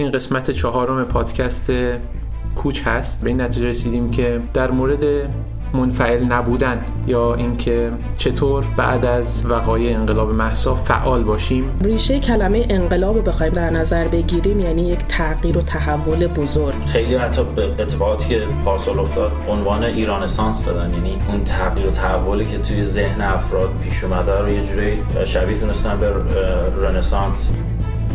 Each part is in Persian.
این قسمت چهارم پادکست کوچ هست. به این نتیجه رسیدیم که در مورد منفعل نبودن یا اینکه چطور بعد از وقایع انقلاب محسا فعال باشیم. ریشه کلمه انقلاب رو بخوایم در نظر بگیریم یعنی یک تغییر و تحول بزرگ. خیلی حتی به اتفاقاتی که پاسال افتاد عنوان ایرانسانس دادن. یعنی اون تغییر و تحولی که توی ذهن افراد پیش اومده رو یه جوری شبیه تونستن به رنسانس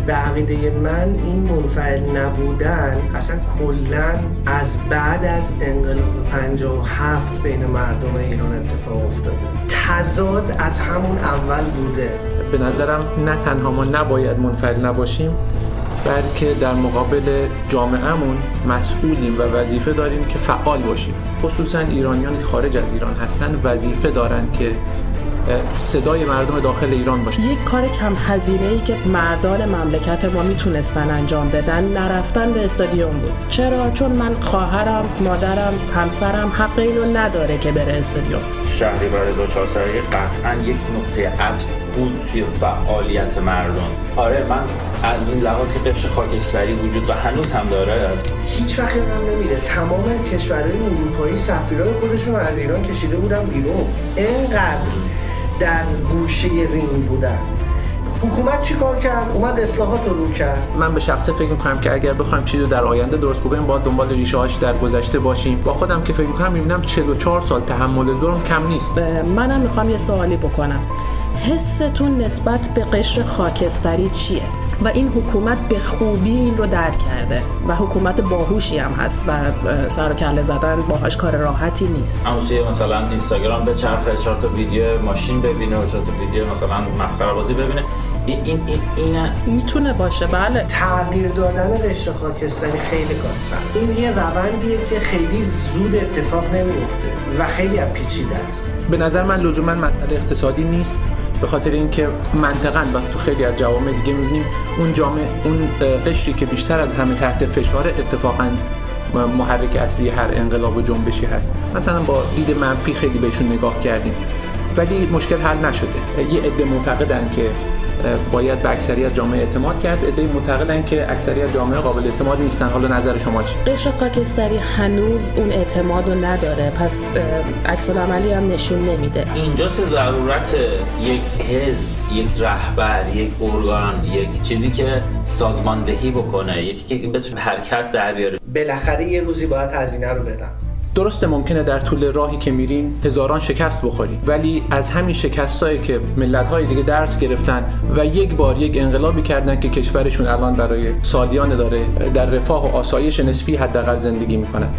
به عقیده من این منفعل نبودن اصلا کلا از بعد از انقلاب 57 بین مردم ایران اتفاق افتاده. تضاد از همون اول بوده. به نظرم نه تنها ما نباید منفعل نباشیم بلکه در مقابل جامعهمون مسئولیم و وظیفه داریم که فعال باشیم. خصوصا ایرانیان که خارج از ایران هستن وظیفه دارن که صدای مردم داخل ایران باشه. یک کار کم هزینه ای که مردان مملکت ما می‌تونستن انجام بدن نرفتن به استادیوم بود. چرا؟ چون من خواهرم مادرم همسرم حق اینو نداره که بره استادیوم. شهری برای 1400 قطعا یک نقطه عطف بود توی فعالیت مردم. آره من از این لحاظ قشر خاکستری وجود و هنوز هم داره. هیچ وقت هم نمیره. تمام کشورهای اروپایی سفیرای خودشون از ایران کشیده بودن بیرون. اینقدر. در گوشه رینگ بودن. حکومت چی کار کرد؟ اومد اصلاحات رو رو کرد. من به شخصه فکر می‌کنم که اگر بخوایم چیزی در آینده درست بکنیم باید دنبال ریشه هاش در گذشته باشیم. با خودم که فکر می‌کنم می‌بینم 44 سال تحمل ظلم کم نیست. منم می‌خوام یه سوالی بکنم. حستون نسبت به قشر خاکستری چیه؟ و این حکومت به خوبی این رو درک کرده و حکومت باهوشی هم هست و سر و کله زدن باهاش کار راحتی نیست. اما مثلا اینستاگرام به چرخه چهار تا ویدیو ماشین ببینه و چهار تا ویدیو مثلا مسخره بازی ببینه. این این این می‌تونه باشه بله. تغییر دادن قشر خاکستری خیلی کار سخت این یه روندیه که خیلی زود اتفاق نمیفته و خیلی هم پیچیده است. به نظر من لزوما مسئله اقتصادی نیست. به خاطر اینکه منطقا و تو خیلی از جوامع دیگه می‌بینیم اون جامعه اون قشری که بیشتر از همه تحت فشار اتفاقا محرک اصلی هر انقلاب و جنبشی هست. مثلا با دید منفی خیلی بهشون نگاه کردیم. ولی مشکل حل نشده. یه عده معتقدن که باید به اکثریت جامعه اعتماد کرد. عده معتقدن که اکثریت جامعه قابل اعتماد نیستن. حالا نظر شما چی؟ قشر خاکستری هنوز اون اعتماد رو نداره. پس عکس عملی هم نشون نمیده. اینجاست ضرورت یک حزب یک رهبر یک ارگان یک چیزی که سازماندهی بکنه یکی که بتونه حرکت در بیاره؟ بالاخره یه روزی باید هزینه رو بدم درسته ممکنه در طول راهی که میریم هزاران شکست بخوریم ولی از همین شکستایی که ملت‌های دیگه درس گرفتن و یک بار یک انقلابی کردن که کشورشون الان برای سالیان داره در رفاه و آسایش نسبی حداقل زندگی می‌کنن.